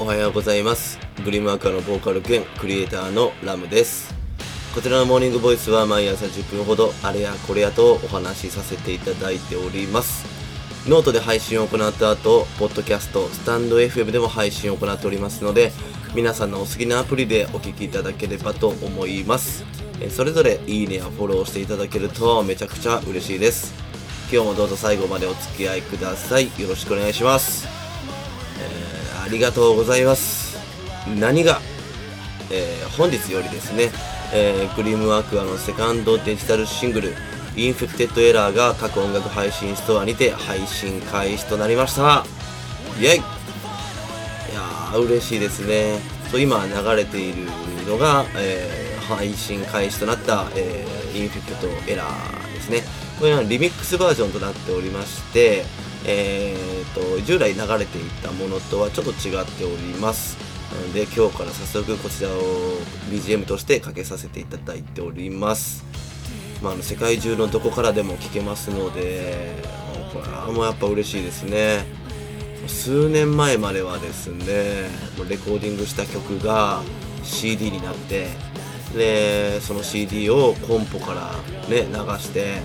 おはようございますグリムアクアのボーカル兼クリエイターのラムですこちらのモーニングボイスは毎朝10分ほどあれやこれやとお話しさせていただいておりますノートで配信を行った後、ポッドキャスト、 stand.fm でも配信を行っておりますので、皆さんのお好きなアプリでお聴きいただければと思います。それぞれいいねやフォローしていただけるとめちゃくちゃ嬉しいです。今日もどうぞ最後までお付き合いください。よろしくお願いします。ありがとうございます。なんと、えー、本日よりですね、えー、グリムアクアのセカンドデジタルシングル、 Infected Error が各音楽配信ストアにて配信開始となりました。イェイ!いやー嬉しいですね。そう今流れているのが、えー、配信開始となった、えー、 Infected Error ですね。これはリミックスバージョンとなっておりましてえーと、従来流れていたものとはちょっと違っております。なので今日から早速こちらを BGM としてかけさせていただいております。まあの、世界中のどこからでも聴けますのでこれはもうやっぱ嬉しいですね。数年前まではですねレコーディングした曲が CD になってでその CD をコンポからね流して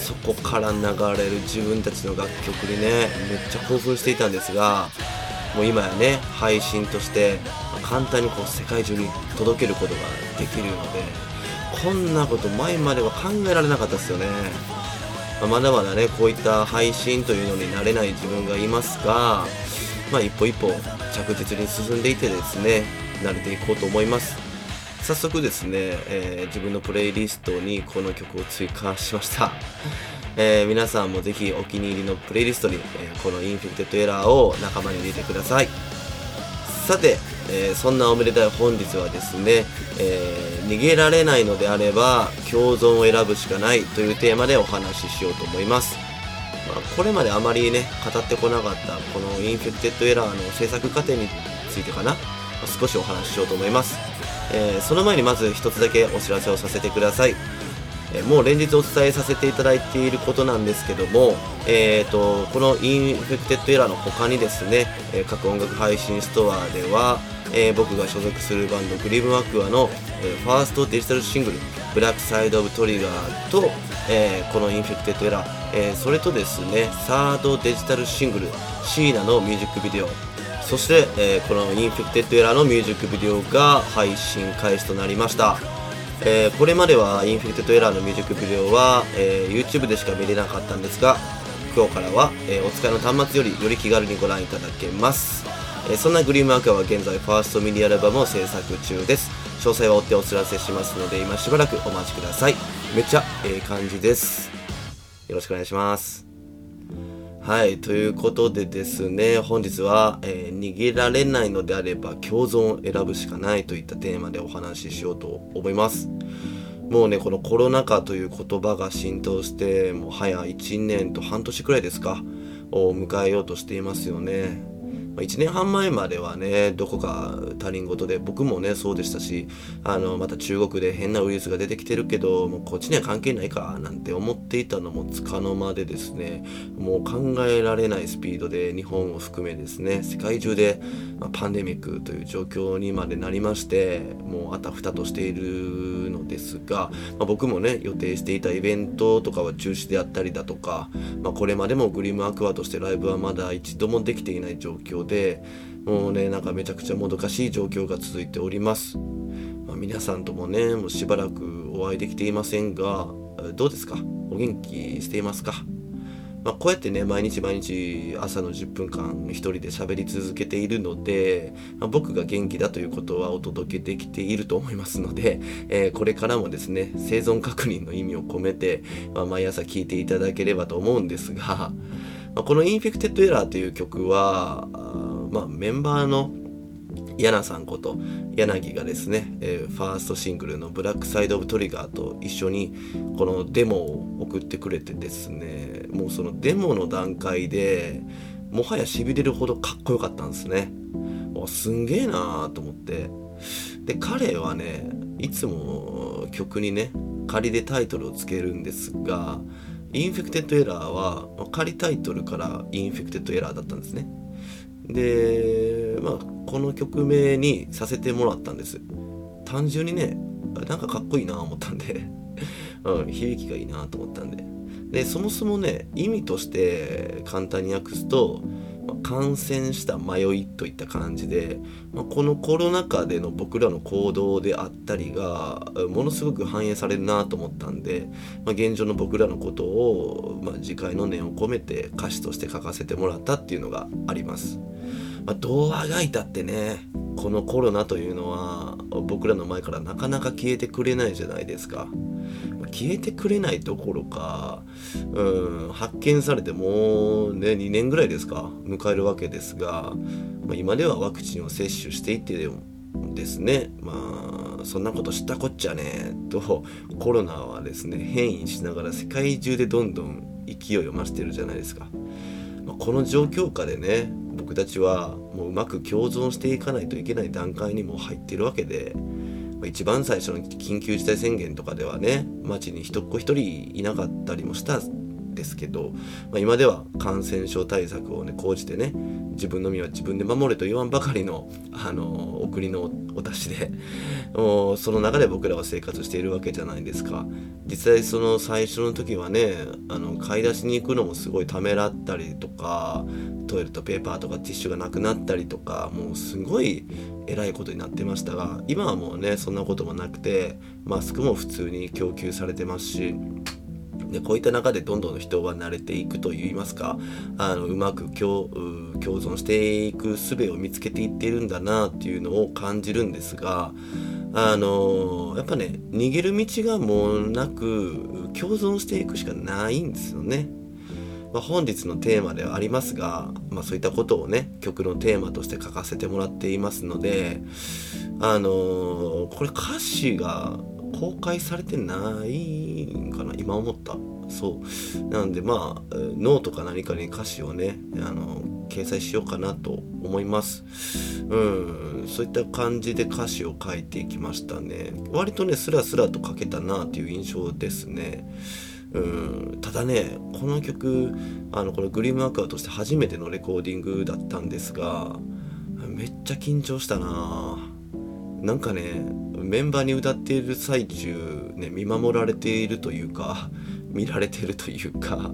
そこから流れる自分たちの楽曲にねめっちゃ興奮していたんですがもう今やね配信として簡単にこう世界中に届けることができるのでこんなこと前までは考えられなかったですよね、まあ、まだまだねこういった配信というのに慣れない自分がいますが、まあ、一歩一歩着実に進んでいてですね慣れていこうと思います。早速ですね、えー、自分のプレイリストにこの曲を追加しました、えー、皆さんもぜひお気に入りのプレイリストに、えー、この Infected Error を仲間に入れてくださいさて、えー、そんなおめでたい本日はですね、えー、逃げられないのであれば共存を選ぶしかないというテーマでお話ししようと思います。まあ、これまであまりね、語ってこなかったこの Infected Error の制作過程についてかな、少しお話ししようと思います。えー、その前にまず一つだけお知らせをさせてください。えもう連日お伝えさせていただいていることなんですけども、えーと、この Infected Error の他にですね、え各音楽配信ストアでは、え、僕が所属するバンドグリムアクアの、え、ファーストデジタルシングル「Black Side of Trigger と」え、この「Infected Error」えそれとですねサードデジタルシングル「シーナ」のミュージックビデオそして、えこの「インフェクテッド・エラー」のミュージックビデオが配信開始となりました。えー、これまでは Infected Error のミュージックビデオは、えー、YouTube でしか見れなかったんですが今日からは、え、お使いの端末よりより気軽にご覧いただけます。えそんなグリームアクアは現在ファーストミニアルバムを制作中です。詳細は追ってお知らせしますので今しばらくお待ちください。めっちゃええ感じです。よろしくお願いします。はいということでですね本日は、えー、逃げられないのであれば共存を選ぶしかないといったテーマでお話ししようと思います。もうねこのコロナ禍という言葉が浸透してもう早1年と半年くらいですかを迎えようとしていますよね。ま1年半前まではねどこか他人事で僕もねそうでしたしあのまた中国で変なウイルスが出てきてるけどもうこっちには関係ないかなんて思っていたのもつかの間でですねもう考えられないスピードで日本を含めですね世界中で、まあ、パンデミックという状況にまでなりましてもうあたふたとしているのですが、まあ、僕もね予定していたイベントとかは中止であったりだとか、ま、これまでもグリムアクアとしてライブはまだ一度もできていない状況況でもうねなんかめちゃくちゃもどかしい状況が続いております、まあ、皆さんともねもうしばらくお会いできていませんがどうですか？お元気していますか？まあ、こうやってね毎日毎日朝の10分間一人で喋り続けているので、まあ、僕が元気だということはお届けできていると思いますので、えー、これからもですね生存確認の意味を込めて、まあ、毎朝聞いていただければと思うんですが、まあ、この「 Infected Error」という曲は、まあ、メンバーのヤナさんこと柳がですね、えー、ファーストシングルの「 Black Side of Trigger」と一緒にこのデモを送ってくれてですねもうそのデモの段階でもはやしびれるほどかっこよかったんですね。すんげえなーと思って。で彼はねいつも曲にね仮でタイトルをつけるんですが Infected Error は仮タイトルから Infected Error だったんですね。でまあ、この曲名にさせてもらったんです。単純にねなんかかっこいいなと思ったんで。うん、響きがいいなと思ったんで。でそもそもね意味として簡単に訳すと感染した迷いといった感じで、まあ、このコロナ禍での僕らの行動であったりがものすごく反映されるなと思ったんで、まあ、現状の僕らのことを、ま、次回の念を込めて歌詞として書かせてもらったっていうのがあります。まあ、どうあがいたってねこのコロナというのは僕らの前からなかなか消えてくれないじゃないですか。消えてくれないどころか、うん、発見されてもうね2年ぐらいですか迎えるわけですが、まあ、今ではワクチンを接種していてでもですねまあそんなこと知ったこっちゃねとコロナはですね変異しながら世界中でどんどん勢いを増してるじゃないですか、まあ、この状況下でね僕たちはもううまく共存していかないといけない段階にも入ってるわけで一番最初の緊急事態宣言とかではね街に一っ子一人いなかったりもしたですけど、まあ、今では感染症対策をね講じてね自分の身は自分で守れと言わんばかりのあのお国のお達しでもうその中で僕らは生活しているわけじゃないですか。実際その最初の時はねあの買い出しに行くのもすごいためらったりとかトイレットペーパーとかティッシュがなくなったりとかもうすごいえらいことになってましたが今はもうねそんなこともなくてマスクも普通に供給されてますしでこういった中でどんどん人は慣れていくといいますかあのうまく共存していく術を見つけていってるんだなっていうのを感じるんですがあのやっぱね逃げる道がもうなく共存していくしかないんですよね。まあ、本日のテーマではありますが、まあ、そういったことをね曲のテーマとして書かせてもらっていますのであのー、これ歌詞が公開されてないんかな今思った。そう。なんでまあノートか何かに歌詞をねあの掲載しようかなと思います。うん。そういった感じで歌詞を書いていきましたね。割とねスラスラと書けたなっていう印象ですね。うん。ただねこの曲あのこれグリームアクアとして初めてのレコーディングだったんですがめっちゃ緊張したな。なんかねメンバーに歌っている最中ね見守られているというか 見られてるというか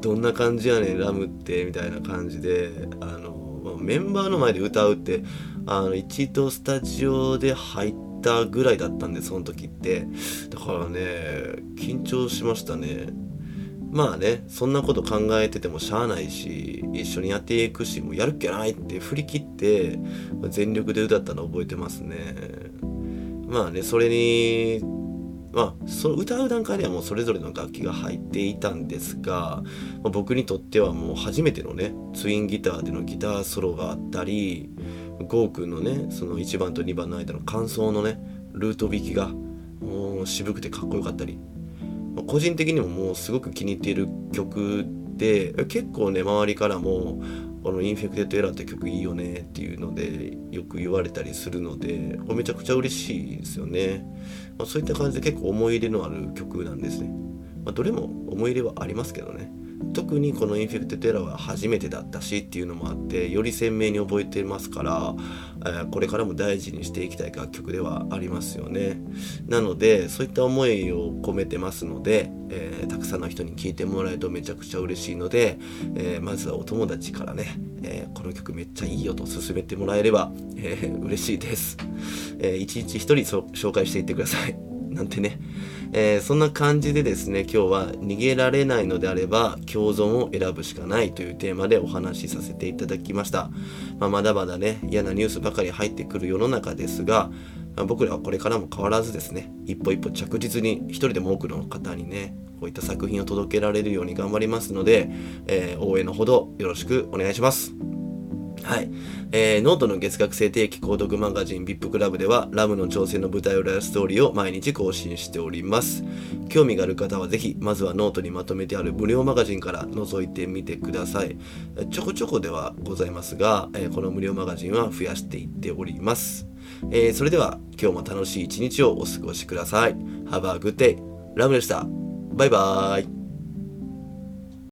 どんな感じやねんラムってみたいな感じであのメンバーの前で歌うってあの一度スタジオで入ってたぐらいだったんでその時って。だからね緊張しましたね。まあねそんなこと考えててもしゃあないし一緒にやっていくしもうやるっけないって振り切って全力で歌ったの覚えてますねまあねそれにまあ、その歌う段階ではもうそれぞれの楽器が入っていたんですが、まあ、僕にとってはもう初めてのねツインギターでのギターソロがあったりゴーくんのねその1番と2番の間の感想のねルート弾きがもう渋くてかっこよかったりま個人的にももうすごく気に入っている曲で結構ね周りからもこの「 Infected Error って曲いいよねっていうのでよく言われたりするのでめちゃくちゃ嬉しいですよね、まあ、そういった感じで結構思い入れのある曲なんですね、まあ、どれも思い入れはありますけどね。特にこの Infected Error は初めてだったしっていうのもあってより鮮明に覚えてますから、えー、これからも大事にしていきたい楽曲ではありますよね。なのでそういった思いを込めてますので、えー、たくさんの人に聴いてもらえるとめちゃくちゃ嬉しいので、えー、まずはお友達からね、えこの曲めっちゃいいよと勧めてもらえれば、え嬉しいです、えー、一日一人紹介していってください。なんてね、えー、そんな感じでですね今日は逃げられないのであれば共存を選ぶしかないというテーマでお話しさせていただきました、まあ、まだまだね嫌なニュースばかり入ってくる世の中ですが、ま、僕らはこれからも変わらずですね一歩一歩着実に一人でも多くの方にねこういった作品を届けられるように頑張りますので、えー、応援のほどよろしくお願いします。はい。えー、ノートの月額制定期購読マガジン VIP クラブでは、ラムの挑戦の舞台裏やストーリーを毎日更新しております。興味がある方はぜひ、まずはノートにまとめてある無料マガジンから覗いてみてください。ちょこちょこではございますが、えー、この無料マガジンは増やしていっております。えー、それでは、今日も楽しい一日をお過ごしください。Have a good day. ラムでした。バイバーイ。